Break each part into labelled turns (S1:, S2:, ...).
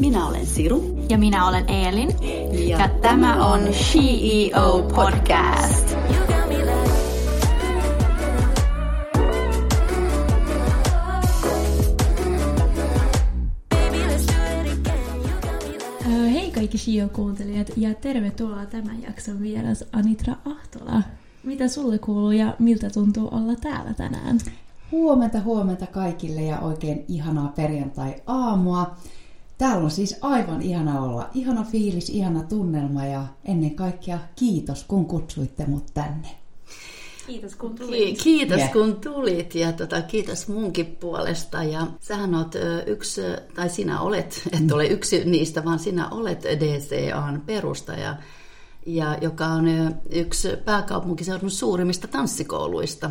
S1: Minä olen Siru.
S2: Ja minä olen Eelin.
S1: Ja, ja tämä on CEO Podcast.
S2: Hei kaikki CEO-kuuntelijat ja tervetuloa tämän jakson vieras Anitra Ahtola. Mitä sulle kuuluu ja miltä tuntuu olla täällä tänään?
S3: Huomenta, huomenta kaikille ja oikein ihanaa perjantai-aamua. Täällä on siis aivan ihana olla. Ihana fiilis, ihana tunnelma ja ennen kaikkea kiitos, kun kutsuitte mut tänne.
S2: Kiitos kun tulit.
S1: Kiitos yeah. kun tulit ja tota, kiitos munkin puolesta. Ja sähän oot yksi, tai sinä olet, et ole yksi niistä, vaan sinä olet DCAn perustaja, ja joka on yksi pääkaupunkiseudun suurimmista tanssikouluista.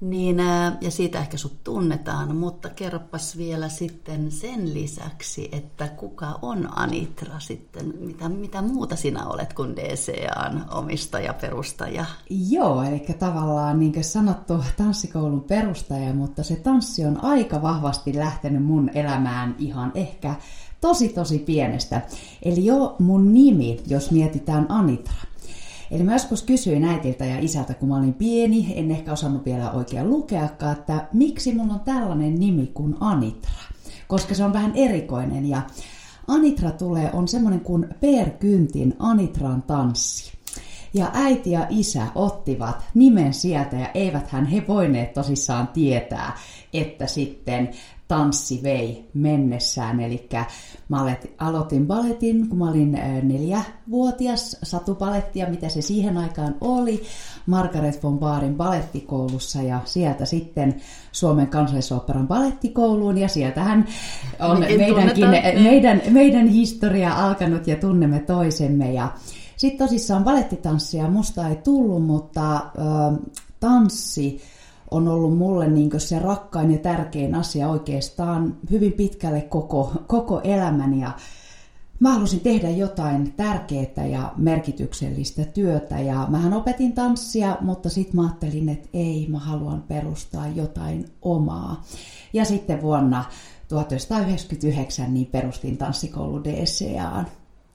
S1: Niin, ja siitä ehkä sut tunnetaan, mutta kerropas vielä sitten sen lisäksi, että kuka on Anitra sitten, mitä, mitä muuta sinä olet kuin DCAn omistaja, perustaja?
S3: Joo, eli tavallaan niin kuin sanottu tanssikoulun perustaja, mutta se tanssi on aika vahvasti lähtenyt mun elämään ihan ehkä tosi tosi pienestä. Eli jo mun nimi, jos mietitään Anitra, Eli mä joskus kysyin äitiltä ja isältä, kun mä olin pieni, en ehkä osannut vielä oikein lukeakaan, että miksi mulla on tällainen nimi kuin Anitra, koska se on vähän erikoinen. Ja Anitra tulee, on semmoinen kuin Per Kyntin Anitran tanssi. Ja äiti ja isä ottivat nimen sieltä ja eiväthän he voineet tosissaan tietää, että sitten tanssi vei mennessään. Eli mä aloitin balletin, kun mä olin neljävuotias, satupalettia, mitä se siihen aikaan oli, Margaret von Baarin balettikoulussa ja sieltä sitten Suomen kansallisoperan balettikouluun. Ja sieltähän on meidänkin, meidän, meidän historia alkanut ja tunnemme toisemme. Ja sitten tosissaan balettitanssia musta ei tullut, mutta ö, tanssi on ollut mulle niin se rakkain ja tärkein asia oikeastaan hyvin pitkälle koko, koko elämäni. Ja mä halusin tehdä jotain tärkeää ja merkityksellistä työtä. Ja mähän opetin tanssia, mutta sitten mä ajattelin, että ei, mä haluan perustaa jotain omaa. Ja sitten vuonna 1999 niin perustin tanssikoulu DCAan.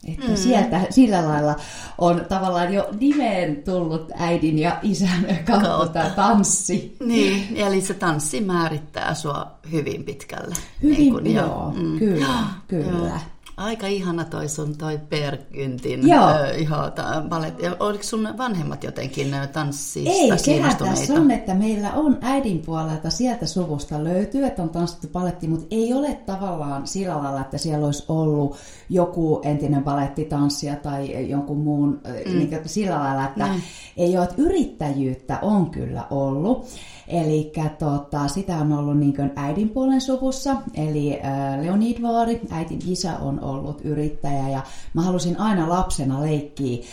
S3: Että mm. sieltä sillä lailla on tavallaan jo nimeen tullut äidin ja isän kautta, kautta. tämä tanssi.
S1: Niin, eli se tanssi määrittää sua hyvin pitkälle.
S3: Hyvin, niin kuin joo, jo. kyllä, kyllä. Joo.
S1: Aika ihana toi sun toi Perkyntin Joo. Ö, balet. Ja oliko sun vanhemmat jotenkin tanssista
S3: Ei, sehän tässä on, että meillä on äidin puolelta sieltä suvusta löytyy, että on tanssittu paletti, mutta ei ole tavallaan sillä lailla, että siellä olisi ollut joku entinen balettitanssija tai jonkun muun mm. niin, sillä lailla, että mm. ei ole, että yrittäjyyttä on kyllä ollut. Eli tota, sitä on ollut niin äidin puolen suvussa, eli Leonid Vaari, äitin isä on ollut yrittäjä ja mä halusin aina lapsena leikkiä,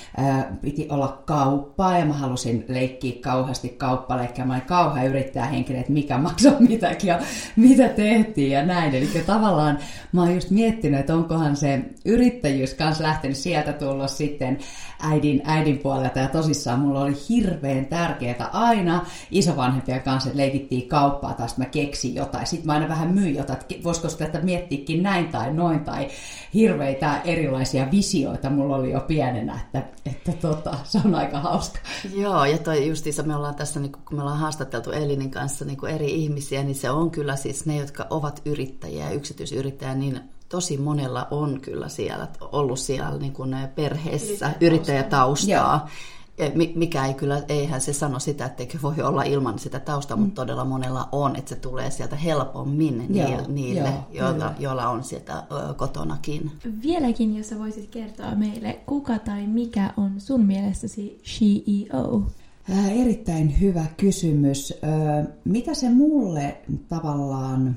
S3: piti olla kauppaa ja mä halusin leikkiä kauheasti kauppaleikkiä. Mä olin kauhean yrittäjähenkilö, että mikä maksoi mitäkin ja mitä tehtiin ja näin. Eli tavallaan mä oon just miettinyt, että onkohan se yrittäjyys kanssa lähtenyt sieltä tullut sitten äidin, äidin puolelta ja tosissaan mulla oli hirveän tärkeää aina isovanhempia kanssa, että leikittiin kauppaa tai mä keksin jotain. Sitten mä aina vähän myin jotain, että voisiko sitä miettiäkin näin tai noin tai hirveitä erilaisia visioita mulla oli jo pienenä, että, että tota, se on aika hauska.
S1: Joo, ja toi justiinsa me ollaan tässä, niin kun me ollaan haastateltu Elinin kanssa niin eri ihmisiä, niin se on kyllä siis ne, jotka ovat yrittäjiä, yksityisyrittäjiä, niin tosi monella on kyllä siellä ollut siellä niin kuin perheessä yrittäjätaustaa. Mikä ei kyllä, eihän se sano sitä, etteikö voi olla ilman sitä taustaa, mm. mutta todella monella on, että se tulee sieltä helpommin joo, niille, joo, joilla, joilla on sieltä kotonakin.
S2: Vieläkin, jos sä voisit kertoa meille, kuka tai mikä on sun mielestäsi CEO?
S3: Äh, erittäin hyvä kysymys. Äh, mitä se mulle tavallaan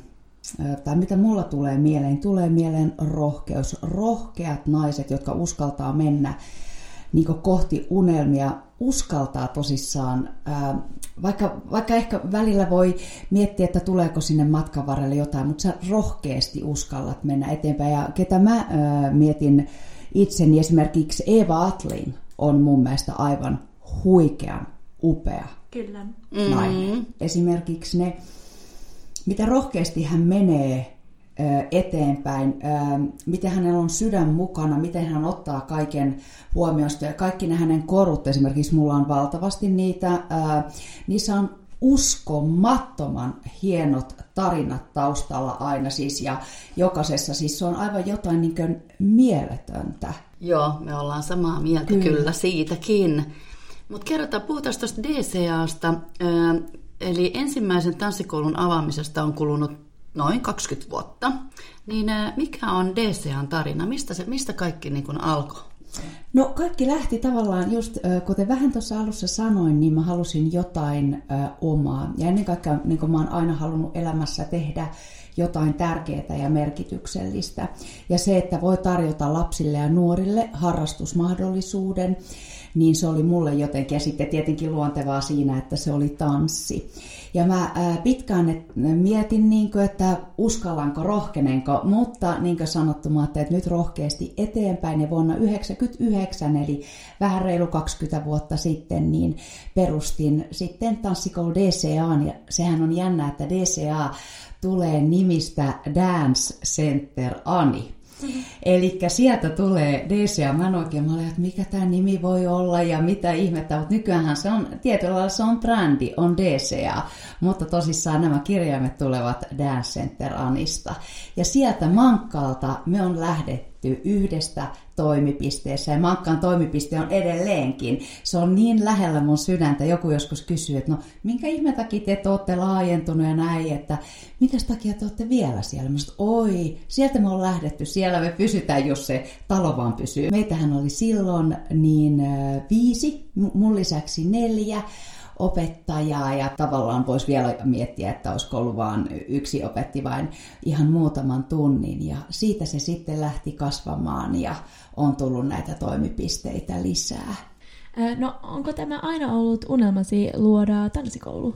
S3: tai mitä mulla tulee mieleen, tulee mieleen rohkeus. Rohkeat naiset, jotka uskaltaa mennä niin kohti unelmia, uskaltaa tosissaan, vaikka, vaikka ehkä välillä voi miettiä, että tuleeko sinne matkan varrelle jotain, mutta sä rohkeasti uskallat mennä eteenpäin. Ja ketä mä mietin itseni, esimerkiksi Eva Atlin on mun mielestä aivan huikean upea
S2: Kyllä.
S3: nainen. Mm-hmm. Esimerkiksi ne mitä rohkeasti hän menee eteenpäin, miten hänellä on sydän mukana, miten hän ottaa kaiken huomioon. Ja kaikki ne hänen korut, esimerkiksi mulla on valtavasti niitä, niissä on uskomattoman hienot tarinat taustalla aina siis, ja jokaisessa siis se on aivan jotain niin kuin mieletöntä.
S1: Joo, me ollaan samaa mieltä kyllä, kyllä siitäkin. Mutta kerrotaan, puhutaan tuosta DCAsta. Eli ensimmäisen tanssikoulun avaamisesta on kulunut noin 20 vuotta. Niin mikä on DCAn tarina? Mistä, se, mistä kaikki niin alkoi?
S3: No kaikki lähti tavallaan just, kuten vähän tuossa alussa sanoin, niin mä halusin jotain omaa. Ja ennen kaikkea niin kuin mä oon aina halunnut elämässä tehdä jotain tärkeää ja merkityksellistä. Ja se, että voi tarjota lapsille ja nuorille harrastusmahdollisuuden, niin se oli mulle jotenkin, ja sitten tietenkin luontevaa siinä, että se oli tanssi. Ja mä pitkään et, mietin, niin kuin, että uskallanko, rohkenenko, mutta niin kuin sanottu, mä että nyt rohkeasti eteenpäin. Ja vuonna 1999, eli vähän reilu 20 vuotta sitten, niin perustin sitten tanssikoulu DCA, ja sehän on jännä, että DCA tulee nimistä Dance Center Ani. Eli sieltä tulee DCA. Mä en oikein, mä olin, että mikä tämä nimi voi olla ja mitä ihmettä, mutta nykyään se on, tietyllä lailla se on brändi, on DCA, mutta tosissaan nämä kirjaimet tulevat Dance Center Anista. Ja sieltä Mankkaalta me on lähdetty yhdestä toimipisteessä ja Mankkaan toimipiste on edelleenkin. Se on niin lähellä mun sydäntä. Joku joskus kysyy, että no minkä ihme takia te olette laajentunut ja näin, että minkä takia te olette vielä siellä? Mä sanoin, oi, sieltä me on lähdetty, siellä me pysytään, jos se talo vaan pysyy. Meitähän oli silloin niin viisi, mun lisäksi neljä opettajaa ja tavallaan voisi vielä miettiä, että olisiko ollut vain yksi opetti vain ihan muutaman tunnin ja siitä se sitten lähti kasvamaan ja on tullut näitä toimipisteitä lisää.
S2: No onko tämä aina ollut unelmasi luoda tanssikoulu?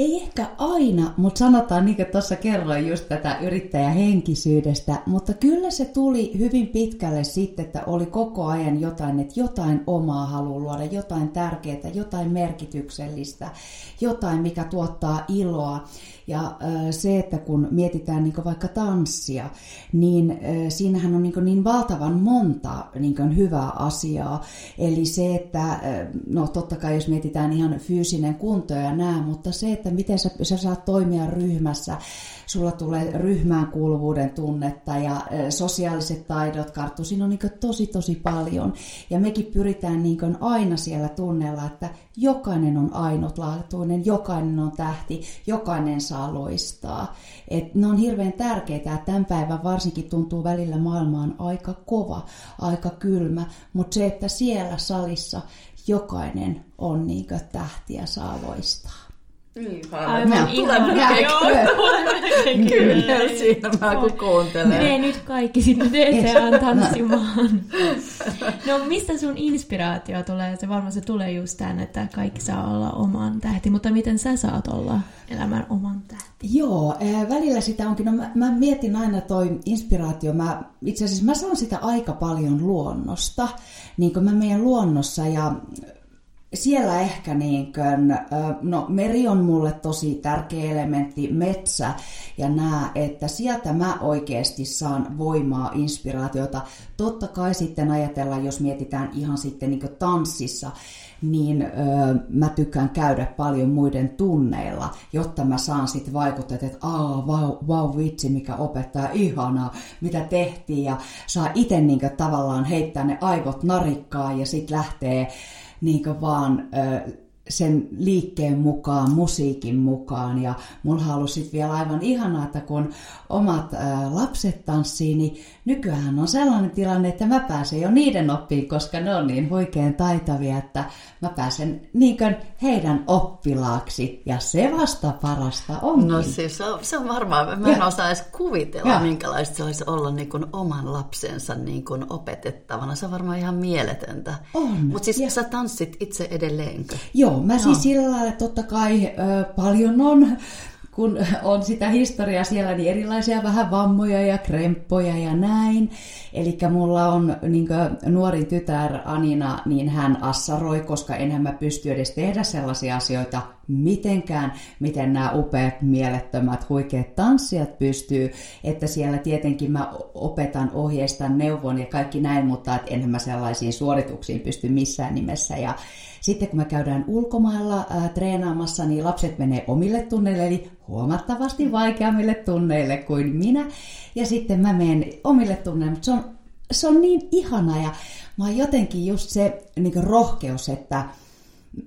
S3: Ei ehkä aina, mutta sanotaan niin kuin tuossa kerroin just tätä yrittäjähenkisyydestä, mutta kyllä se tuli hyvin pitkälle sitten, että oli koko ajan jotain, että jotain omaa haluaa luoda, jotain tärkeää, jotain merkityksellistä, jotain, mikä tuottaa iloa. Ja se, että kun mietitään niin vaikka tanssia, niin siinähän on niin, niin valtavan monta niin hyvää asiaa. Eli se, että no totta kai jos mietitään ihan fyysinen kunto ja nämä, mutta se, että miten sä, sä saat toimia ryhmässä, sulla tulee ryhmään kuuluvuuden tunnetta ja sosiaaliset taidot karttuu. Siinä on niin tosi tosi paljon. Ja mekin pyritään niin aina siellä tunnella, että jokainen on ainutlaatuinen, jokainen on tähti, jokainen saa loistaa. Et ne on hirveän tärkeitä, että tämän päivän varsinkin tuntuu välillä maailmaan aika kova, aika kylmä, mutta se, että siellä salissa jokainen on niin tähti ja saa loistaa.
S1: Niin, Aivan ihan. Kyllä silmää, kun kuuntelee.
S2: Mene nyt kaikki sinne DCAan tanssimaan. No mistä sun inspiraatio tulee? Se varmaan se tulee just tämän, että kaikki saa olla oman tähti, mutta miten sä saat olla elämän oman tähti?
S3: Joo, välillä sitä onkin. No mä, mä mietin aina toi inspiraatio. Mä, itse asiassa mä saan sitä aika paljon luonnosta. Niin kuin mä meidän luonnossa ja siellä ehkä niin kuin, no meri on mulle tosi tärkeä elementti, metsä ja nämä, että sieltä mä oikeasti saan voimaa, inspiraatiota. Totta kai sitten ajatellaan, jos mietitään ihan sitten niin tanssissa, niin mä tykkään käydä paljon muiden tunneilla, jotta mä saan sitten vaikuttaa, että aa, vau, vau vitsi, mikä opettaa, ihanaa, mitä tehtiin, ja saa itse niin tavallaan heittää ne aivot narikkaan ja sitten lähtee niin vaan ö, sen liikkeen mukaan, musiikin mukaan. Ja mulla halusi sitten vielä aivan ihanaa, että kun omat ä, lapset tanssii, niin nykyään on sellainen tilanne, että mä pääsen jo niiden oppiin, koska ne on niin huikean taitavia, että mä pääsen niin heidän oppilaaksi. Ja se vasta parasta onkin.
S1: No siis se on, se on varmaan, mä en ja. osaa edes kuvitella, ja. minkälaista se olisi olla niin kuin oman lapsensa niin kuin opetettavana. Se on varmaan ihan mieletöntä.
S3: On.
S1: Mutta siis ja. sä tanssit itse edelleenkö?
S3: Joo, mä siis sillä lailla, että totta kai ö, paljon on kun on sitä historiaa siellä, niin erilaisia vähän vammoja ja kremppoja ja näin. Eli mulla on niin nuori tytär Anina, niin hän assaroi, koska enhän mä pysty edes tehdä sellaisia asioita, mitenkään, miten nämä upeat, mielettömät, huikeat tanssijat pystyy, että siellä tietenkin mä opetan, ohjeistan, neuvon ja kaikki näin, mutta et enhän mä sellaisiin suorituksiin pysty missään nimessä. Ja sitten kun me käydään ulkomailla ää, treenaamassa, niin lapset menee omille tunneille, eli huomattavasti vaikeammille tunneille kuin minä. Ja sitten mä menen omille tunneille, mutta se on, se on niin ihana ja mä oon jotenkin just se niin rohkeus, että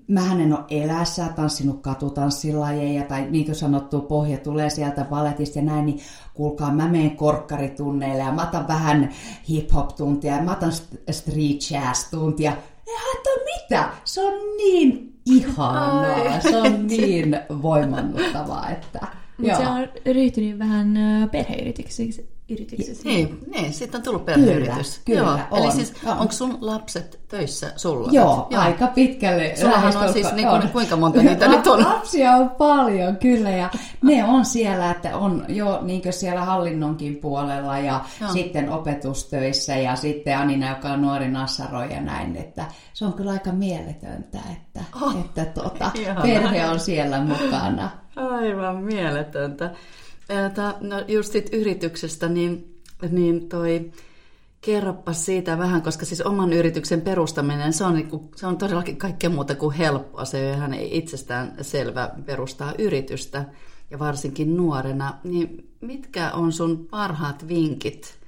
S3: mä en ole elässä tanssinut katutanssilajeja tai niin kuin sanottu, pohja tulee sieltä balletista ja näin, niin kuulkaa, mä menen korkkaritunneille ja mä otan vähän hip-hop-tuntia ja mä otan street jazz-tuntia. Ei haittaa mitä, se on niin ihanaa, Ai. se on niin voimannuttavaa, että...
S2: Mutta se on ryhtynyt vähän perheyrityksiksi
S1: yrityksessä. Niin, niin, sitten on tullut perheyritys.
S3: Kyllä, kyllä
S1: Joo. On. Eli siis on. onko sun lapset töissä sulla?
S3: Joo, Joo. aika pitkälle.
S1: Sullahan on siis niin kuin, kuinka monta niitä nyt on?
S3: Lapsia on paljon, kyllä. Ja ne on siellä, että on jo niin siellä hallinnonkin puolella ja Joo. sitten opetustöissä ja sitten Anina, joka on nuori nassaro ja näin. Että se on kyllä aika mieletöntä, että, oh, että tuota, perhe on siellä mukana.
S1: Aivan mieletöntä. No just sit yrityksestä, niin, niin toi, kerropa siitä vähän, koska siis oman yrityksen perustaminen, se on, niinku, se on todellakin kaikkea muuta kuin helppoa. Se ei ihan itsestään selvä perustaa yritystä, ja varsinkin nuorena. Niin mitkä on sun parhaat vinkit?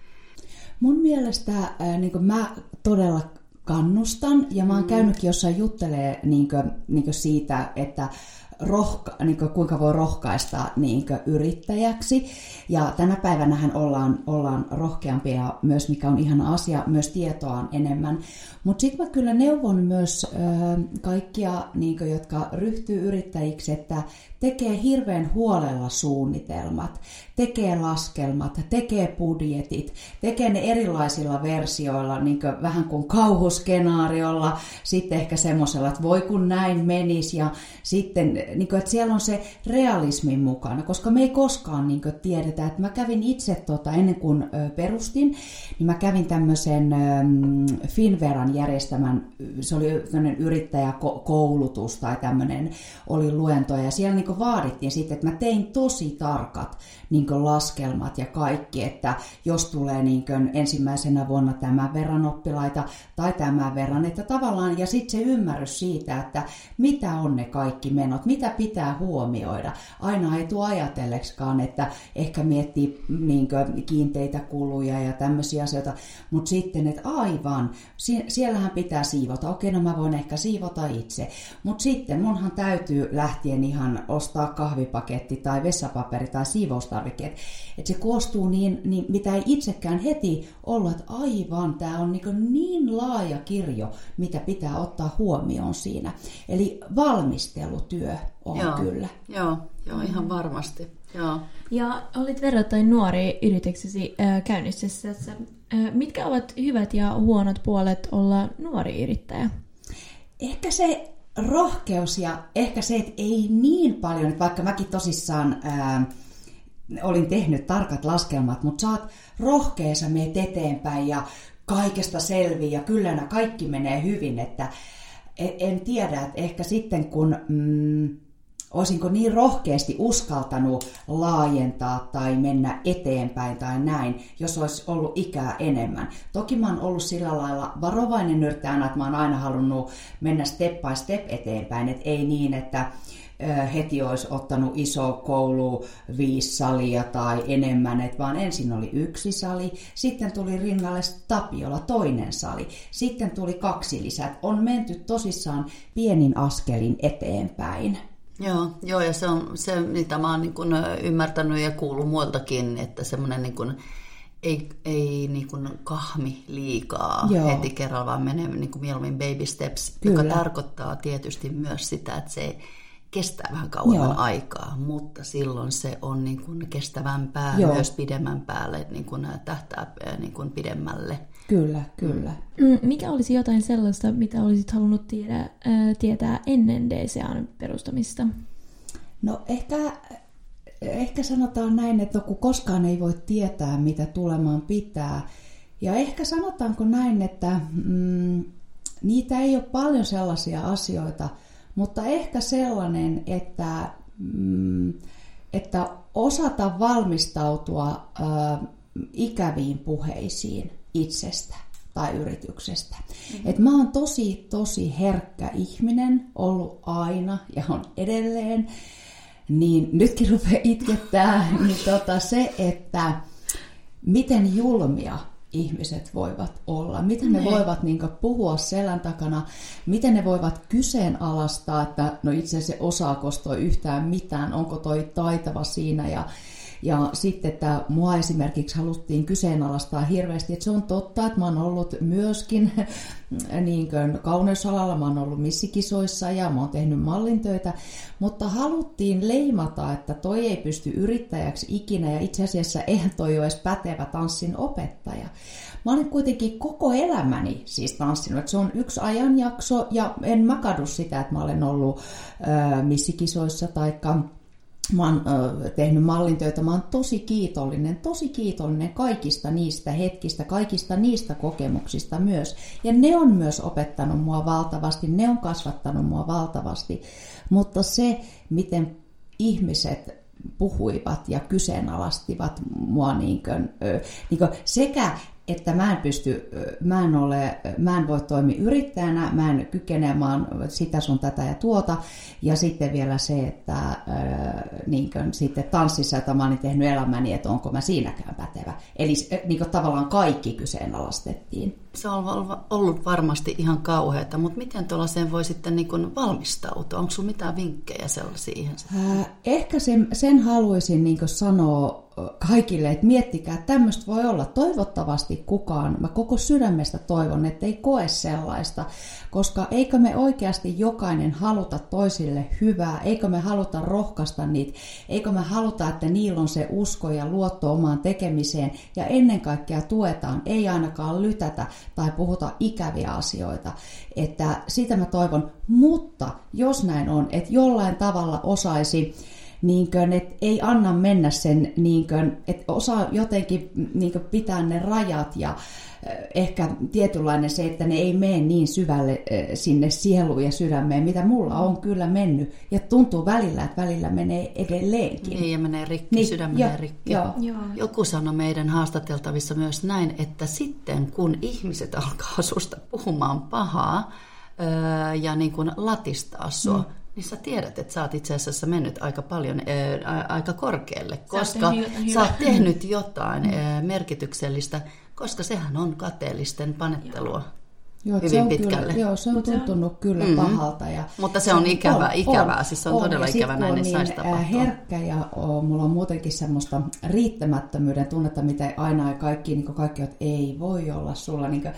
S3: Mun mielestä niin mä todella kannustan, ja mä oon mm. käynytkin jossain juttelee niin kuin, niin kuin siitä, että rohka, niin kuin, kuinka voi rohkaista niin kuin, yrittäjäksi. Ja tänä päivänä ollaan, ollaan rohkeampia myös, mikä on ihan asia, myös tietoa on enemmän. Mutta sitten mä kyllä neuvon myös ö, kaikkia, niin kuin, jotka ryhtyy yrittäjiksi, että tekee hirveän huolella suunnitelmat, tekee laskelmat, tekee budjetit, tekee ne erilaisilla versioilla, niin kuin, vähän kuin kauhuskenaariolla, sitten ehkä semmoisella, että voi kun näin menisi, ja sitten, niin kuin, että siellä on se realismin mukana, koska me ei koskaan niin kuin, tiedetä, että mä kävin itse tota, ennen kuin ö, perustin, niin mä kävin tämmöisen ö, Finveran järjestämän, se oli yrittäjäkoulutus tai tämmöinen, oli luentoja, ja siellä niin vaadittiin sitten, että mä tein tosi tarkat niin laskelmat ja kaikki, että jos tulee niin ensimmäisenä vuonna tämän verran oppilaita tai tämän verran, että tavallaan, ja sitten se ymmärrys siitä, että mitä on ne kaikki menot, mitä pitää huomioida. Aina ei tule ajatelleksikaan, että ehkä miettii niin kiinteitä kuluja ja tämmöisiä asioita, mutta sitten, että aivan, siellähän pitää siivota. Okei, no mä voin ehkä siivota itse, mutta sitten munhan täytyy lähtien ihan ostaa kahvipaketti tai vessapaperi tai siivoustarvikkeet. Että se koostuu niin, niin, mitä ei itsekään heti olla, että aivan, tämä on niin, niin laaja kirjo, mitä pitää ottaa huomioon siinä. Eli valmistelutyö on
S1: joo,
S3: kyllä.
S1: Joo, joo ihan mm. varmasti. Joo.
S2: Ja olit verrattain nuori yrityksesi äh, käynnissä. Äh, mitkä ovat hyvät ja huonot puolet olla nuori yrittäjä?
S3: Ehkä se rohkeus ja ehkä se, että ei niin paljon, että vaikka mäkin tosissaan ää, olin tehnyt tarkat laskelmat, mutta rohkea, sä meet eteenpäin ja kaikesta selvii ja kyllä nämä kaikki menee hyvin, että en tiedä, että ehkä sitten kun mm, olisinko niin rohkeasti uskaltanut laajentaa tai mennä eteenpäin tai näin, jos olisi ollut ikää enemmän. Toki mä oon ollut sillä lailla varovainen yrittäjänä, että mä oon aina halunnut mennä step by step eteenpäin, että ei niin, että heti olisi ottanut iso koulu viisi salia tai enemmän, että vaan ensin oli yksi sali, sitten tuli rinnalle Tapiola toinen sali, sitten tuli kaksi lisää. On menty tosissaan pienin askelin eteenpäin.
S1: Joo, joo, ja se on se, mitä mä oon niin kuin ymmärtänyt ja kuullut muiltakin, että semmoinen niin kuin, ei, ei niin kuin kahmi liikaa joo. heti kerralla, vaan menee niin kuin mieluummin baby steps, Kyllä. joka tarkoittaa tietysti myös sitä, että se kestää vähän kauemman Joo. aikaa, mutta silloin se on niin kuin kestävämpää Joo. myös pidemmän päälle, niin kuin tähtää niin kuin pidemmälle.
S3: Kyllä, kyllä.
S2: Mm, mikä olisi jotain sellaista, mitä olisit halunnut tiedä, äh, tietää ennen DCAn perustamista?
S3: No ehkä, ehkä sanotaan näin, että kun koskaan ei voi tietää, mitä tulemaan pitää. Ja ehkä sanotaanko näin, että mm, niitä ei ole paljon sellaisia asioita, mutta ehkä sellainen, että, mm, että osata valmistautua ikäviin puheisiin itsestä tai yrityksestä. Mm-hmm. Et mä oon tosi, tosi herkkä ihminen, ollut aina ja on edelleen. Niin nytkin rupeaa itkettää niin tota se, että miten julmia ihmiset voivat olla, miten ne, ne. Niin. voivat niin puhua selän takana, miten ne voivat kyseenalaistaa, että no itse asiassa osaako toi yhtään mitään, onko toi taitava siinä ja ja sitten, että mua esimerkiksi haluttiin kyseenalaistaa hirveästi, että se on totta, että mä oon ollut myöskin niin kuin kauneusalalla, mä oon ollut missikisoissa ja mä oon tehnyt mallintöitä, mutta haluttiin leimata, että toi ei pysty yrittäjäksi ikinä ja itse asiassa eihän toi ole edes pätevä tanssin opettaja. Mä olen kuitenkin koko elämäni siis tanssinut, että se on yksi ajanjakso ja en mä kadu sitä, että mä olen ollut missikisoissa taikka Mä oon ö, tehnyt mallintöitä, mä oon tosi kiitollinen, tosi kiitollinen kaikista niistä hetkistä, kaikista niistä kokemuksista myös. Ja ne on myös opettanut mua valtavasti, ne on kasvattanut mua valtavasti. Mutta se, miten ihmiset puhuivat ja kyseenalaistivat mua niin kuin, niin sekä että mä en pysty, mä en, ole, mä en voi toimia yrittäjänä, mä en kykene, mä sitä sun tätä ja tuota. Ja sitten vielä se, että äh, niin kuin, sitten tanssissa, jota mä olin tehnyt elämäni, että onko mä siinäkään pätevä. Eli niin kuin, tavallaan kaikki kyseenalaistettiin.
S1: Se on ollut varmasti ihan kauheata, mutta miten tuollaiseen voi sitten niin kuin valmistautua? Onko sinulla mitään vinkkejä siihen?
S3: Äh, ehkä sen, sen haluaisin niin sanoa kaikille, että miettikää, että tämmöistä voi olla. Toivottavasti kukaan, mä koko sydämestä toivon, että ei koe sellaista, koska eikö me oikeasti jokainen haluta toisille hyvää, eikö me haluta rohkaista niitä, eikö me haluta, että niillä on se usko ja luotto omaan tekemiseen ja ennen kaikkea tuetaan, ei ainakaan lytätä tai puhuta ikäviä asioita. Että sitä mä toivon, mutta jos näin on, että jollain tavalla osaisi niin kuin, että ei anna mennä sen, niin kuin, että osaa jotenkin niin kuin, pitää ne rajat ja ehkä tietynlainen se, että ne ei mene niin syvälle sinne sieluun ja sydämeen, mitä mulla on kyllä mennyt. Ja tuntuu välillä, että välillä menee edelleenkin.
S1: Niin, ja menee rikki, niin, sydän menee jo, rikki. Jo. Joku sanoi meidän haastateltavissa myös näin, että sitten kun ihmiset alkaa susta puhumaan pahaa ja niin kuin latistaa sua, mm niin sä tiedät, että sä oot itse asiassa mennyt aika paljon, ää, aika korkealle, koska sä, sä oot tehnyt jotain ää, merkityksellistä, koska sehän on kateellisten panettelua. Joo, hyvin
S3: se on
S1: pitkälle.
S3: Kyllä, joo, se on tuntunut kyllä mm-hmm. pahalta. Ja
S1: Mutta se on ikävä, on, ikävää, on, siis se on, on todella ikävä, näin niin saisi tapahtua.
S3: herkkä ja o, mulla on muutenkin semmoista riittämättömyyden tunnetta, mitä aina kaikki, niin kaikki että ei voi olla sulla. Niin kuin,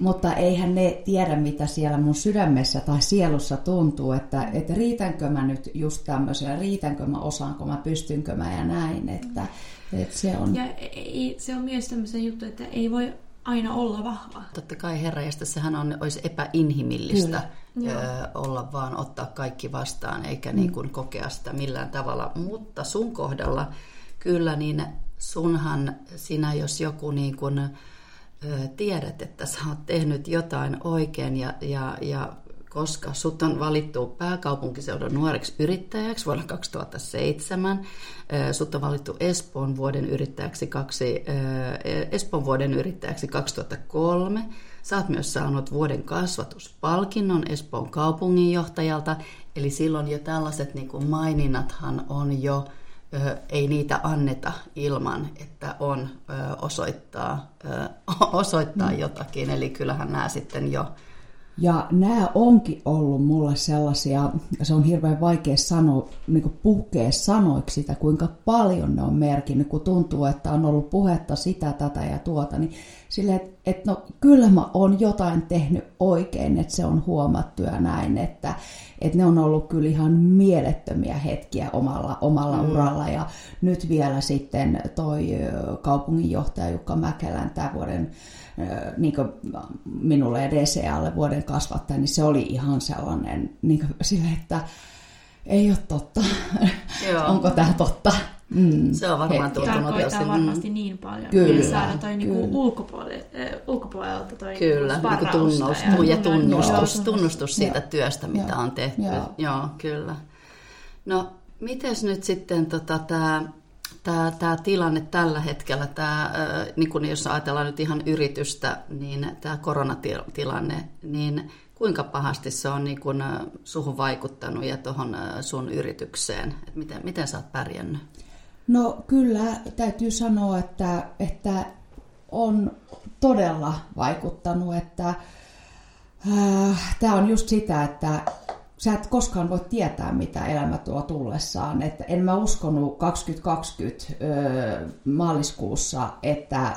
S3: mutta eihän ne tiedä, mitä siellä mun sydämessä tai sielussa tuntuu, että, että riitänkö mä nyt just tämmöisellä, riitänkö mä, osaanko mä, pystynkö mä ja näin, että, että se on...
S2: Ja ei, se on myös tämmöisen juttu, että ei voi aina olla vahva.
S1: Totta kai herra, sehän on, olisi epäinhimillistä ö, olla vaan ottaa kaikki vastaan, eikä mm. niin kuin kokea sitä millään tavalla. Mutta sun kohdalla kyllä, niin sunhan sinä, jos joku niin kuin, tiedät, että sä oot tehnyt jotain oikein ja, ja, ja koska sut on valittu pääkaupunkiseudun nuoreksi yrittäjäksi vuonna 2007, sut on valittu Espoon vuoden yrittäjäksi, kaksi, Espoon vuoden yrittäjäksi 2003, Sä oot myös saanut vuoden kasvatuspalkinnon Espoon kaupunginjohtajalta, eli silloin jo tällaiset niin kuin maininnathan on jo ei niitä anneta ilman, että on osoittaa, osoittaa mm. jotakin. Eli kyllähän nämä sitten jo...
S3: Ja nämä onkin ollut mulle sellaisia, se on hirveän vaikea sanoa, niin pukea sanoiksi sitä, kuinka paljon ne on merkinnyt, kun tuntuu, että on ollut puhetta sitä, tätä ja tuota, niin silleen, että et no kyllä mä oon jotain tehnyt oikein, että se on huomattu ja näin, että et ne on ollut kyllä ihan mielettömiä hetkiä omalla, omalla mm. uralla ja nyt vielä sitten toi kaupunginjohtaja Jukka Mäkelän tämän vuoden niin minulle ja DCAlle vuoden kasvattaja, niin se oli ihan sellainen niin sille, että ei ole totta. Joo. Onko tämä totta?
S1: Mm. Se on varmaan tuntunut
S2: Tarkoittaa varmasti mm. niin paljon.
S3: Kyllä.
S2: Saada toi niinku ulkopuolelta, ulkopuolelta toi
S1: Kyllä, niinku tunnustus, ja, ja tunnustus, tunnustus siitä ja. työstä, mitä on tehty. Ja. Joo, kyllä. No, mites nyt sitten tota, tämä tämä, tämä tilanne tällä hetkellä, tämä, niin kun jos ajatellaan nyt ihan yritystä, niin tämä koronatilanne, niin kuinka pahasti se on niin kun, suhun vaikuttanut ja tuohon sun yritykseen? Et miten, miten sä oot pärjännyt?
S3: No kyllä, täytyy sanoa, että, että on todella vaikuttanut, että äh, tämä on just sitä, että sä et koskaan voi tietää, mitä elämä tuo tullessaan. Että en mä uskonut 2020 öö, maaliskuussa, että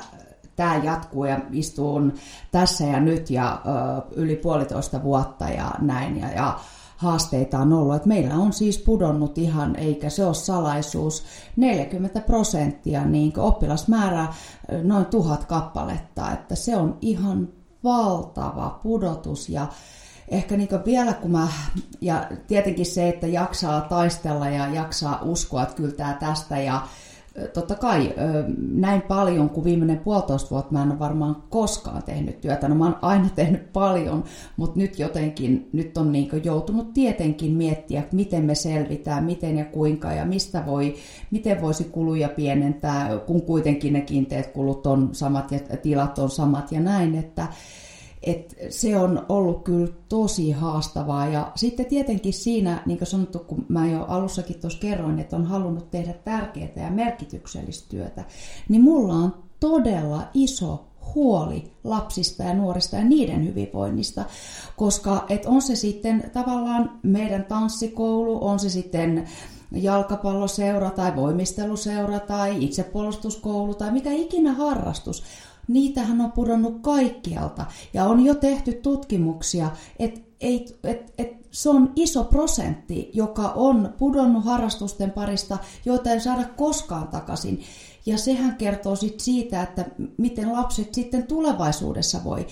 S3: tämä jatkuu ja istuun tässä ja nyt ja ö, yli puolitoista vuotta ja näin. Ja, ja haasteita on ollut. Et meillä on siis pudonnut ihan, eikä se ole salaisuus, 40 prosenttia niin oppilasmäärä noin tuhat kappaletta. Että se on ihan valtava pudotus ja ehkä niin vielä kun mä, ja tietenkin se, että jaksaa taistella ja jaksaa uskoa, että kyllä tämä tästä ja totta kai näin paljon kuin viimeinen puolitoista vuotta mä en ole varmaan koskaan tehnyt työtä. No mä oon aina tehnyt paljon, mutta nyt jotenkin, nyt on niin joutunut tietenkin miettiä, miten me selvitään, miten ja kuinka ja mistä voi, miten voisi kuluja pienentää, kun kuitenkin ne kiinteät kulut on samat ja tilat on samat ja näin, että et se on ollut kyllä tosi haastavaa. Ja sitten tietenkin siinä, niin kuin sanottu, kun mä jo alussakin tuossa kerroin, että on halunnut tehdä tärkeää ja merkityksellistä työtä, niin mulla on todella iso huoli lapsista ja nuorista ja niiden hyvinvoinnista, koska et on se sitten tavallaan meidän tanssikoulu, on se sitten jalkapalloseura tai voimisteluseura tai itsepuolustuskoulu tai mikä ikinä harrastus, niitähän on pudonnut kaikkialta. Ja on jo tehty tutkimuksia, että et, et, et se on iso prosentti, joka on pudonnut harrastusten parista, joita ei saada koskaan takaisin. Ja sehän kertoo sit siitä, että miten lapset sitten tulevaisuudessa voi.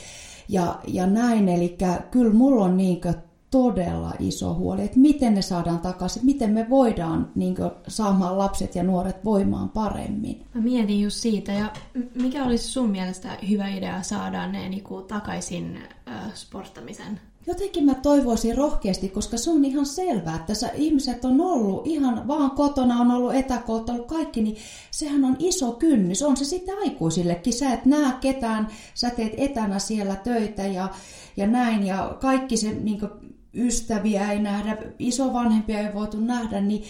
S3: Ja, ja näin, eli kyllä mulla on niinkö todella iso huoli, että miten ne saadaan takaisin, miten me voidaan niin kuin, saamaan lapset ja nuoret voimaan paremmin.
S2: Mä mietin just siitä, ja mikä olisi sun mielestä hyvä idea saada ne niin kuin, takaisin äh, sporttamisen?
S3: Jotenkin mä toivoisin rohkeasti, koska se on ihan selvää, että sä, ihmiset on ollut ihan vaan kotona, on ollut etäkoutta, ollut kaikki, niin sehän on iso kynnys. On se sitten aikuisillekin. Sä et näe ketään, sä teet etänä siellä töitä ja, ja näin, ja kaikki se niin kuin, ystäviä ei nähdä, isovanhempia ei voitu nähdä, niin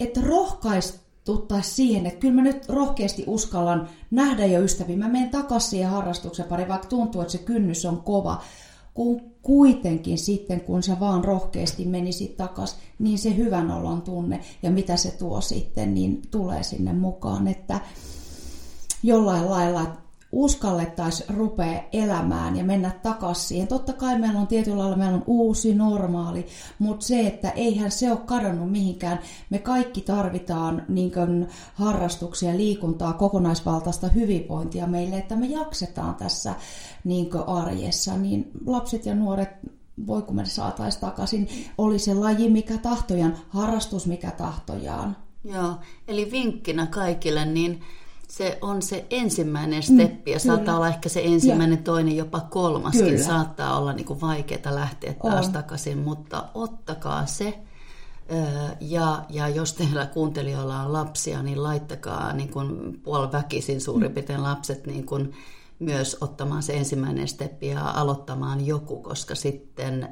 S3: että rohkaistuttaisiin siihen, että kyllä mä nyt rohkeasti uskallan nähdä jo ystäviä. Mä menen takaisin siihen harrastuksen pari, vaikka tuntuu, että se kynnys on kova. Kun kuitenkin sitten, kun sä vaan rohkeasti menisit takaisin, niin se hyvän olon tunne ja mitä se tuo sitten, niin tulee sinne mukaan. Että jollain lailla, uskallettaisiin rupea elämään ja mennä takaisin siihen. Totta kai meillä on tietyllä lailla meillä on uusi normaali, mutta se, että eihän se ole kadonnut mihinkään. Me kaikki tarvitaan niin harrastuksia, liikuntaa, kokonaisvaltaista hyvinvointia meille, että me jaksetaan tässä niin arjessa. Niin lapset ja nuoret voi kun me saataisiin takaisin, oli se laji mikä tahtojaan, harrastus mikä tahtojaan.
S1: Joo, eli vinkkinä kaikille, niin se on se ensimmäinen steppi ja mm, saattaa kyllä. olla ehkä se ensimmäinen, ja. toinen, jopa kolmaskin. Kyllä. Saattaa olla niin vaikeaa lähteä taas on. takaisin, mutta ottakaa se. Ja, ja jos teillä kuuntelijoilla on lapsia, niin laittakaa niin kuin puoliväkisin suurin mm. piirtein lapset niin kuin myös ottamaan se ensimmäinen steppi ja aloittamaan joku, koska sitten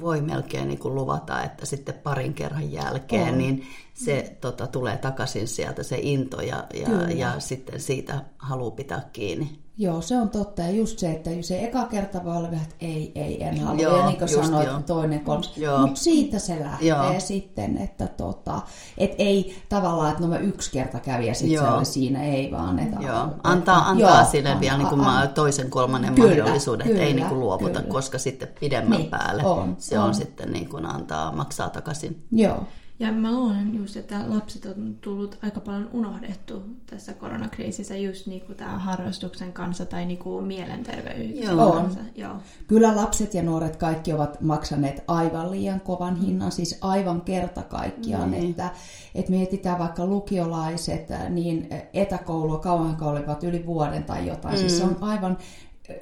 S1: voi melkein niin kuin luvata, että sitten parin kerran jälkeen on. niin se tota, tulee takaisin sieltä se into ja, ja, ja sitten siitä haluaa pitää kiinni.
S3: Joo, se on totta. Ja just se, että se eka kerta voi olla vähän, että ei, ei, en halua. Joo, ja niin kuin sanoit, jo. toinen, kolmas. Mutta siitä se lähtee joo. sitten, että tota, et ei tavallaan, että no mä yksi kerta kävin ja sitten se oli siinä, ei vaan. Että,
S1: joo. Antaa, antaa joo, sille vielä niin kuin an, toisen, kolmannen kyllä, mahdollisuuden, kyllä, ei niin kuin luovuta, kyllä. koska sitten pidemmän niin, päälle on, se on, on sitten niin kuin antaa, maksaa takaisin.
S3: Joo.
S2: Ja mä luulen just, että lapset on tullut aika paljon unohdettu tässä koronakriisissä just niinku tämä harrastuksen kanssa tai niinku mielenterveyden
S1: Joo.
S2: kanssa. Joo.
S3: Kyllä lapset ja nuoret kaikki ovat maksaneet aivan liian kovan hinnan, siis aivan kerta kaikkiaan,
S1: Niin.
S3: että, että mietitään vaikka lukiolaiset, niin etäkoulua kauan olivat yli vuoden tai jotain, mm. siis se on aivan,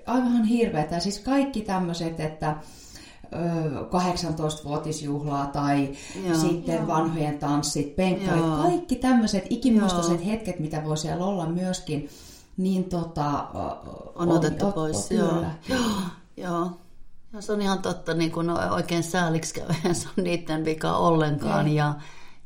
S3: aivan hirveätä. Siis kaikki tämmöiset, että 18-vuotisjuhlaa tai
S1: Joo.
S3: sitten
S2: Joo.
S3: vanhojen tanssit, penkkarit,
S1: Joo.
S3: kaikki tämmöiset ikimuistoiset
S1: Joo.
S3: hetket, mitä voi siellä olla myöskin, niin tota,
S1: on otettu
S3: on-
S1: pois.
S3: on-
S1: Joo.
S3: kyllä.
S1: Joo. Joo. Ja se on ihan totta, niin kun oikein sääliksi käy, se on niiden vika ollenkaan.
S3: Ei.
S1: Ja,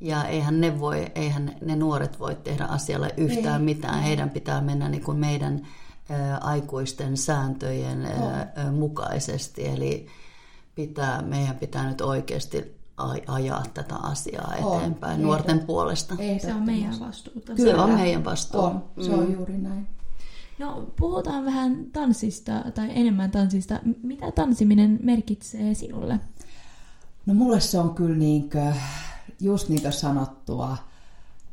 S1: ja eihän ne, voi, eihän ne nuoret voi tehdä asialle yhtään
S3: Ei.
S1: mitään. Heidän pitää mennä niin kuin meidän ä, aikuisten sääntöjen ä, mukaisesti. Eli pitää, meidän pitää nyt oikeasti aj- ajaa tätä asiaa
S3: On,
S1: eteenpäin
S3: ehdot-
S1: nuorten puolesta.
S2: Se on meidän vastuuta.
S1: Se on meidän vastuu.
S3: On, se on juuri näin.
S2: No, puhutaan vähän tanssista tai enemmän tanssista. Mitä tanssiminen merkitsee sinulle?
S3: No mulle se on kyllä niinkö, just niin kuin sanottua,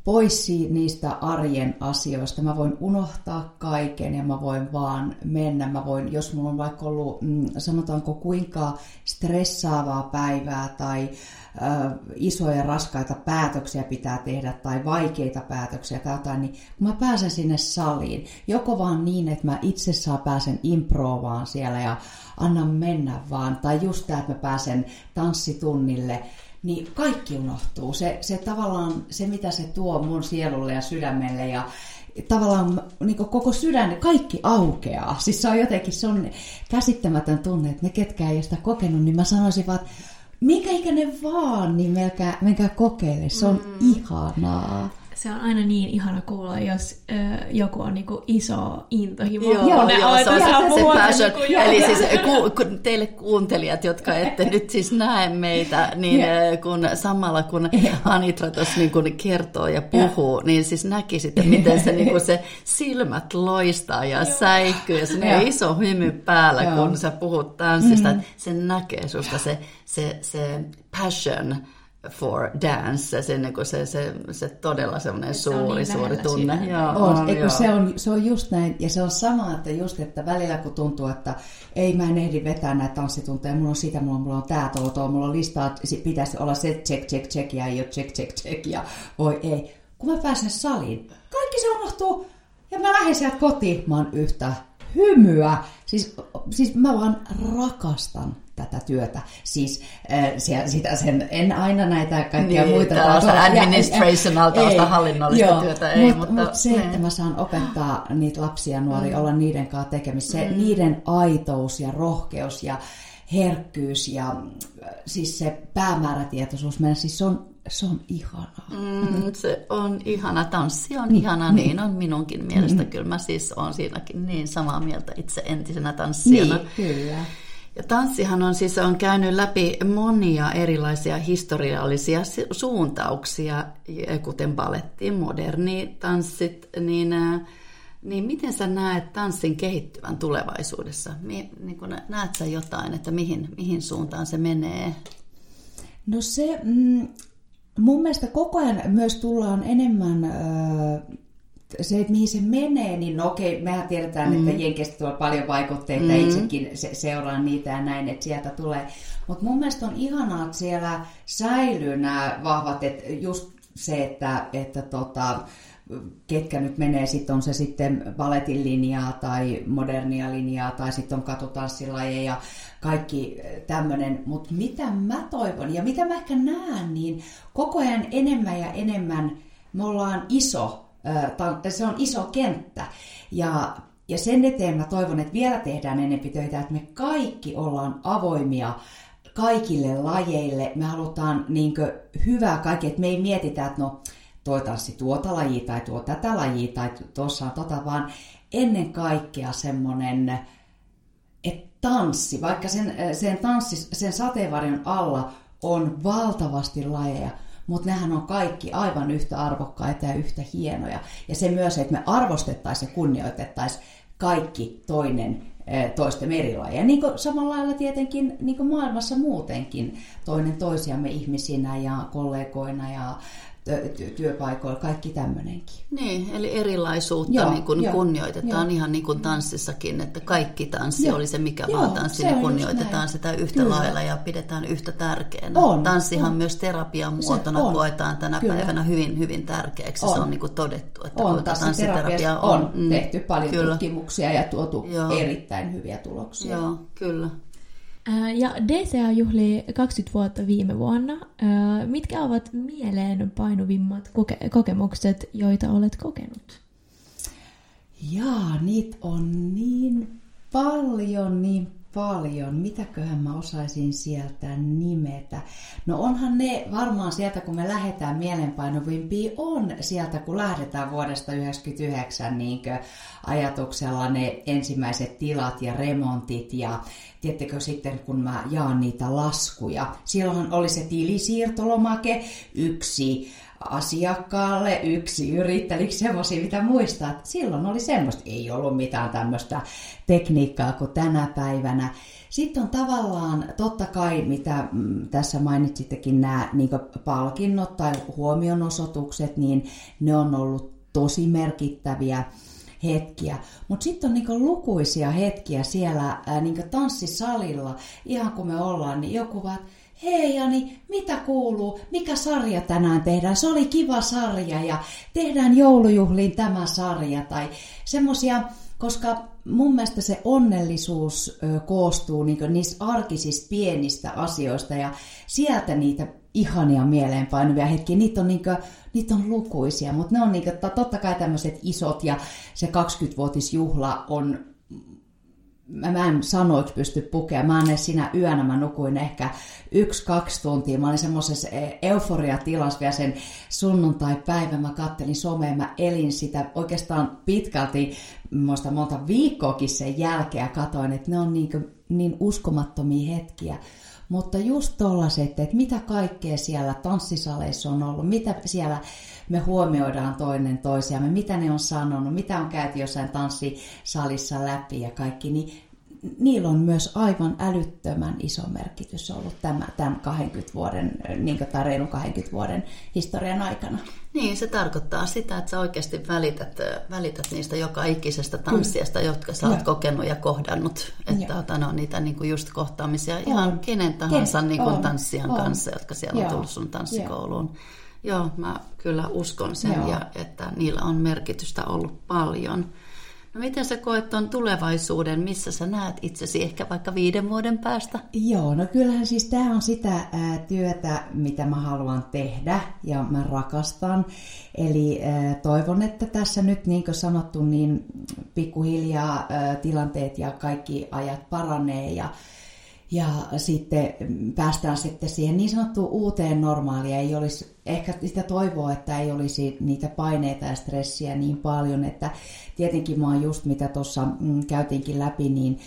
S3: pois niistä arjen asioista. Mä voin unohtaa kaiken ja mä voin vaan mennä. Mä voin, jos mulla on vaikka ollut, mm, sanotaanko kuinka stressaavaa päivää tai ö, isoja raskaita päätöksiä pitää tehdä tai vaikeita päätöksiä tai jotain, niin kun mä pääsen sinne saliin, joko vaan niin, että mä itse saa pääsen improvaan siellä ja annan mennä vaan, tai just tämä, että mä pääsen tanssitunnille, niin kaikki unohtuu. Se, se tavallaan, se mitä se tuo mun sielulle ja sydämelle ja tavallaan niin koko sydän, kaikki aukeaa. Siis se on jotenkin, se on käsittämätön tunne, että ne ketkä ei ole sitä kokenut, niin mä sanoisin vaan, että minkä ikäinen vaan, niin menkää, menkää kokeile. Se on mm. ihanaa.
S2: Se on aina niin ihana kuulla, jos ö, joku on niinku iso intohimo.
S1: Joo, joo,
S2: ne
S1: joo, se on se, se passion.
S2: niinku-
S1: Eli
S2: joo.
S1: siis ku, ku, teille kuuntelijat, jotka ette nyt siis näe meitä, niin eh, kun samalla kun Anitra tuossa niin kun kertoo ja puhuu, niin siis näkisitte, miten se, niin kun se silmät loistaa ja säikkyy ja se
S3: Joo.
S1: iso hymy päällä,
S3: Joo.
S1: kun sä puhut tanssista. Mm. Sen näkee susta se, se, se passion for dance, se, niin kuin se, se, se todella semmoinen
S2: Se on
S1: suuri,
S2: niin
S1: suuri tunne. Joo,
S3: On, eikö
S1: joo.
S3: se, on, se on just näin, ja se on sama, että just, että välillä kun tuntuu, että ei mä en ehdi vetää näitä tanssitunteja, mulla on sitä, mulla on, mulla on tää, tuo, tuo, mulla on listaa, si- pitäisi olla se check, check, check, ja ei ole check, check, check, ja voi ei. Kun mä pääsen saliin, kaikki se unohtuu, ja mä lähden sieltä kotiin, mä oon yhtä hymyä. Siis, siis mä vaan rakastan tätä työtä. Siis äh, siellä, sitä sen, en aina näitä kaikkia
S1: Niin,
S3: muita.
S1: tällaista administrational, tällaista hallinnollista
S3: joo,
S1: työtä ei,
S3: mut,
S1: mutta-
S3: mut se,
S1: niin.
S3: että mä saan opettaa niitä lapsia ja nuoria, olla niiden kanssa tekemisissä, se, niiden aitous ja rohkeus ja herkkyys ja siis se päämäärätietoisuus, meidän, siis se on, se on ihanaa.
S1: Mm, se on ihana. Tanssi on ihana, niin on minunkin mielestä. Kyllä mä siis olen siinäkin niin samaa mieltä itse entisenä tanssijana.
S3: Niin, kyllä.
S1: Ja tanssihan on siis on käynyt läpi monia erilaisia historiallisia si- suuntauksia, kuten baletti, moderni tanssit, niin, niin miten sä näet tanssin kehittyvän tulevaisuudessa? Niin kun näet sä jotain, että mihin, mihin suuntaan se menee?
S3: No se, mm, mun mielestä koko ajan myös tullaan enemmän, ö, se, että mihin se menee, niin no okei, mehän tiedetään, mm. että Jenkeistä tulee paljon vaikutteita, mm. itsekin se, seuraan niitä ja näin, että sieltä tulee. Mutta mun mielestä on ihanaa, että siellä säilyy nämä vahvat, että just se, että, että tota, ketkä nyt menee, sitten on se sitten balletin linjaa tai modernia linjaa tai sitten on katutanssilajeja, kaikki tämmöinen. Mutta mitä mä toivon ja mitä mä ehkä näen, niin koko ajan enemmän ja enemmän me ollaan iso, se on iso kenttä. Ja, ja sen eteen mä toivon, että vielä tehdään enempi töitä, että me kaikki ollaan avoimia kaikille lajeille. Me halutaan niinkö hyvää kaikki, että me ei mietitä, että no toi tanssi tuota lajia tai tuo tätä lajia tai tuossa on tota, vaan ennen kaikkea semmoinen, että tanssi, vaikka sen, sen, tanssi, sen sateenvarjon alla on valtavasti lajeja, mutta nehän on kaikki aivan yhtä arvokkaita ja yhtä hienoja. Ja se myös, että me arvostettaisiin ja kunnioitettaisiin kaikki toinen toisten merilajeja. Niin kuin samalla lailla tietenkin niin kuin maailmassa muutenkin toinen toisiamme ihmisinä ja kollegoina ja työpaikoilla, kaikki tämmöinenkin.
S1: Niin, eli erilaisuutta joo, niin kuin joo, kunnioitetaan joo. ihan niin kuin tanssissakin, että kaikki tanssi, joo, oli se mikä joo, vaan tanssi, niin kunnioitetaan sitä yhtä Kyllä. lailla ja pidetään yhtä tärkeänä. On, Tanssihan on. myös terapian muotona se on. koetaan tänä Kyllä. päivänä hyvin, hyvin tärkeäksi. On. Se on niin kuin todettu, että
S3: on, tanssiterapia on. on mm, tehty paljon Kyllä. tutkimuksia ja tuotu joo. erittäin hyviä tuloksia.
S1: Joo, kyllä.
S2: Ja DCA juhli 20 vuotta viime vuonna. Mitkä ovat mieleen painuvimmat koke- kokemukset, joita olet kokenut?
S3: Jaa, niitä on niin paljon, niin paljon. Mitäköhän mä osaisin sieltä nimetä? No onhan ne varmaan sieltä, kun me lähdetään mielenpainuvimpiin, on sieltä, kun lähdetään vuodesta 1999 niin ajatuksella ne ensimmäiset tilat ja remontit ja tiettekö sitten, kun mä jaan niitä laskuja. Silloin oli se tilisiirtolomake, yksi asiakkaalle, yksi yrittäjä, semmoisia, mitä muistaa. Silloin oli semmoista, ei ollut mitään tämmöistä tekniikkaa kuin tänä päivänä. Sitten on tavallaan, totta kai, mitä mm, tässä mainitsittekin, nämä niin palkinnot tai huomionosoitukset, niin ne on ollut tosi merkittäviä hetkiä. Mutta sitten on niinku lukuisia hetkiä siellä ää, niinku tanssisalilla, ihan kun me ollaan, niin joku vaan, hei Jani, mitä kuuluu, mikä sarja tänään tehdään, se oli kiva sarja ja tehdään joulujuhliin tämä sarja tai semmoisia, koska mun mielestä se onnellisuus koostuu niin niistä arkisista pienistä asioista ja sieltä niitä ihania mieleenpainuvia hetkiä, niitä on, niin kuin, niitä on lukuisia, mutta ne on niin kuin, totta kai tämmöiset isot ja se 20-vuotisjuhla on mä en sanoiksi pysty pukea. Mä en sinä yönä, mä nukuin ehkä yksi-kaksi tuntia. Mä olin semmoisessa e, euforiatilassa vielä sen sunnuntai-päivän. Mä kattelin somea, mä elin sitä oikeastaan pitkälti, muista monta viikkoakin sen jälkeen ja katoin, että ne on niin, niin uskomattomia hetkiä. Mutta just tollaset, että mitä kaikkea siellä tanssisaleissa on ollut, mitä siellä me huomioidaan toinen toisiamme, mitä ne on sanonut, mitä on käyty jossain tanssisalissa läpi ja kaikki, niin niillä on myös aivan älyttömän iso merkitys ollut tämä, tämän 20 vuoden, niin tai reilun 20 vuoden historian aikana.
S1: Niin, se tarkoittaa sitä, että sä oikeasti välität, välität niistä joka ikisestä tanssiasta, Kyllä. jotka sä oot ja. kokenut ja kohdannut. Että ota, no, niitä niin kuin just kohtaamisia on. ihan kenen tahansa Ken? niin kuin tanssijan on. kanssa, jotka siellä Joo. on tullut sun tanssikouluun. Joo. Joo, mä kyllä uskon sen, ja että niillä on merkitystä ollut paljon. No miten sä koet tuon tulevaisuuden, missä sä näet itsesi ehkä vaikka viiden vuoden päästä?
S3: Joo, no kyllähän siis tämä on sitä ää, työtä, mitä mä haluan tehdä ja mä rakastan. Eli ää, toivon, että tässä nyt niin kuin sanottu, niin pikkuhiljaa ää, tilanteet ja kaikki ajat paranee ja ja sitten päästään sitten siihen niin sanottuun uuteen normaaliin. Ei olisi ehkä sitä toivoa, että ei olisi niitä paineita ja stressiä niin paljon, että tietenkin mä oon just mitä tuossa mm, käytiinkin läpi, niin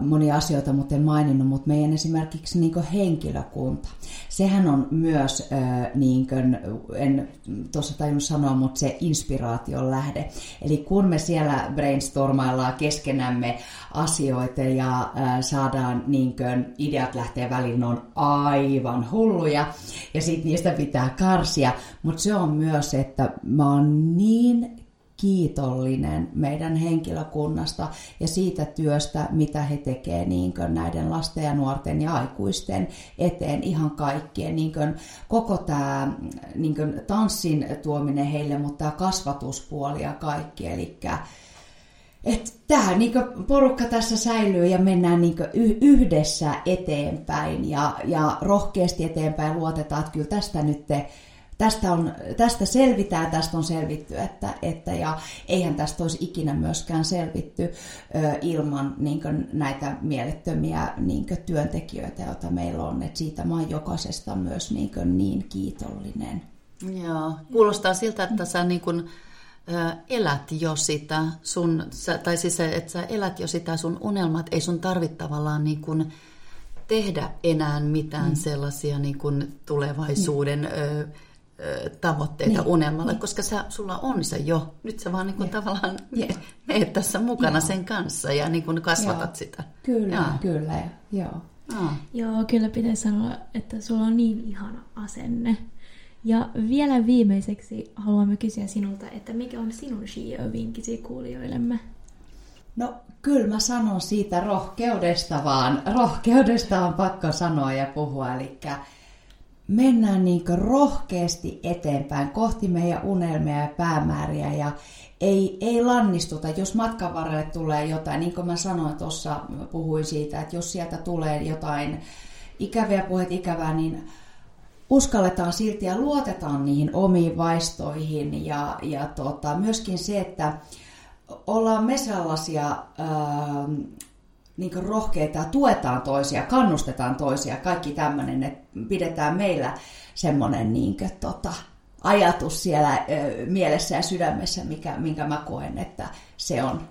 S3: monia asioita, mutta en maininnut, mutta meidän esimerkiksi niin henkilökunta. Sehän on myös, niin kuin, en tuossa tajunnut sanoa, mutta se inspiraation lähde. Eli kun me siellä brainstormaillaan keskenämme asioita ja saadaan niin kuin, ideat lähtee väliin, ne on aivan hulluja ja sitten niistä pitää karsia, mutta se on myös, että mä oon niin kiitollinen meidän henkilökunnasta ja siitä työstä, mitä he tekevät niin näiden lasten ja nuorten ja aikuisten eteen ihan kaikkien. Niin koko tämä niin tanssin tuominen heille, mutta tämä kasvatuspuoli ja kaikki. Eli että tämä niin porukka tässä säilyy ja mennään niin yhdessä eteenpäin ja, ja rohkeasti eteenpäin luotetaan, että kyllä tästä nyt te tästä, on, tästä selvitään, tästä on selvitty, että, että ja eihän tästä olisi ikinä myöskään selvitty ö, ilman niin kuin, näitä mielettömiä niin kuin, työntekijöitä, joita meillä on. Et siitä mä oon jokaisesta myös niin, kuin, niin kiitollinen.
S1: Joo, kuulostaa siltä, että sä niin kuin, elät jo sitä sun, tai siis että sä elät jo sitä sun unelmat, ei sun tarvitse tavallaan niin kuin tehdä enää mitään mm. sellaisia niin kuin tulevaisuuden mm tavoitteita yeah. unelmalle, koska sä, sulla on se jo. Nyt sä vaan niin kuin tavallaan meet tässä mukana yeah. sen kanssa ja niin kuin kasvatat yeah. sitä.
S3: Kyllä, ja. kyllä, joo.
S2: Ah. Joo, kyllä pitäisi sanoa, että sulla on niin ihana asenne. Ja vielä viimeiseksi haluamme kysyä sinulta, että mikä on sinun CEO-vinkkisi kuulijoillemme?
S3: No kyllä mä sanon siitä rohkeudesta vaan. Rohkeudesta on pakko sanoa ja puhua. Eli mennään niin rohkeasti eteenpäin kohti meidän unelmia ja päämääriä ja ei, ei lannistuta, jos matkan varrelle tulee jotain, niin kuin mä sanoin tuossa, puhuin siitä, että jos sieltä tulee jotain ikäviä puheet ikävää, niin uskalletaan silti ja luotetaan niihin omiin vaistoihin. Ja, ja tota, myöskin se, että ollaan me sellaisia niin rohkeita ja tuetaan toisia, kannustetaan toisia, kaikki tämmöinen, että pidetään meillä semmoinen niin kuin, tota, ajatus siellä ö, mielessä ja sydämessä, mikä, minkä mä koen, että se on.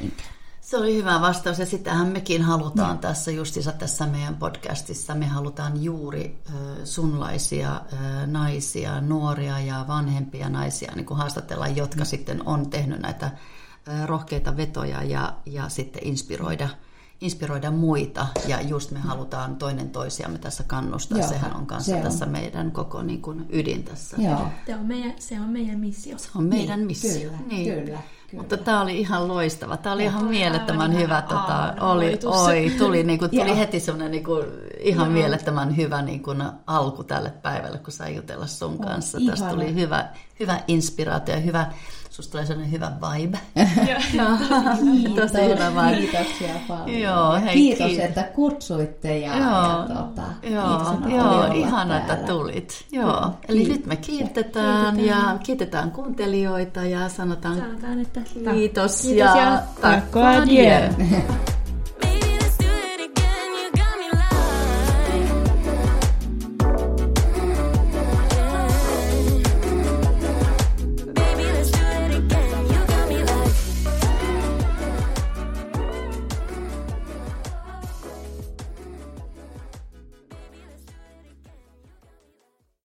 S3: Minkä.
S1: Se oli hyvä vastaus ja sitähän mekin halutaan no. tässä justissa tässä meidän podcastissa. Me halutaan juuri ö, sunlaisia ö, naisia, nuoria ja vanhempia naisia niin kuin haastatella, jotka no. sitten on tehnyt näitä rohkeita vetoja ja, ja sitten inspiroida – inspiroida muita ja just me halutaan toinen toisiamme tässä kannustaa. Joo, Sehän on kanssa se tässä on. meidän koko niin kuin, ydin tässä.
S2: Joo. Se, on meidän, se on meidän missio.
S1: Se on meidän niin, missio.
S3: Kyllä, niin. kyllä. Kyllä.
S1: Mutta tämä oli ihan loistava. Tämä oli ja ihan mielettömän hyvä. Tota, oli, oi, tuli, niin kuin, tuli heti semmoinen niin kuin, ihan Joo. mielettömän hyvä niin kuin, alku tälle päivälle, kun sai jutella sun kanssa. Oh, Tästä tuli hyvä, hyvä inspiraatio ja hyvä susta tulee sellainen hyvä vibe.
S3: Kiitos, Tosi hyvä vibe. Kiitoksia paljon. Joo, hei, kiitos, kiitos, että kutsuitte ja, joo, ja tota,
S1: joo, joo ihana, että tulit. Joo. Eli kiitos. nyt me kiitetään, kiitetään ja kiitetään kuuntelijoita ja sanotaan,
S2: sanotaan että
S1: kiitos, kiitos ja, ja takko.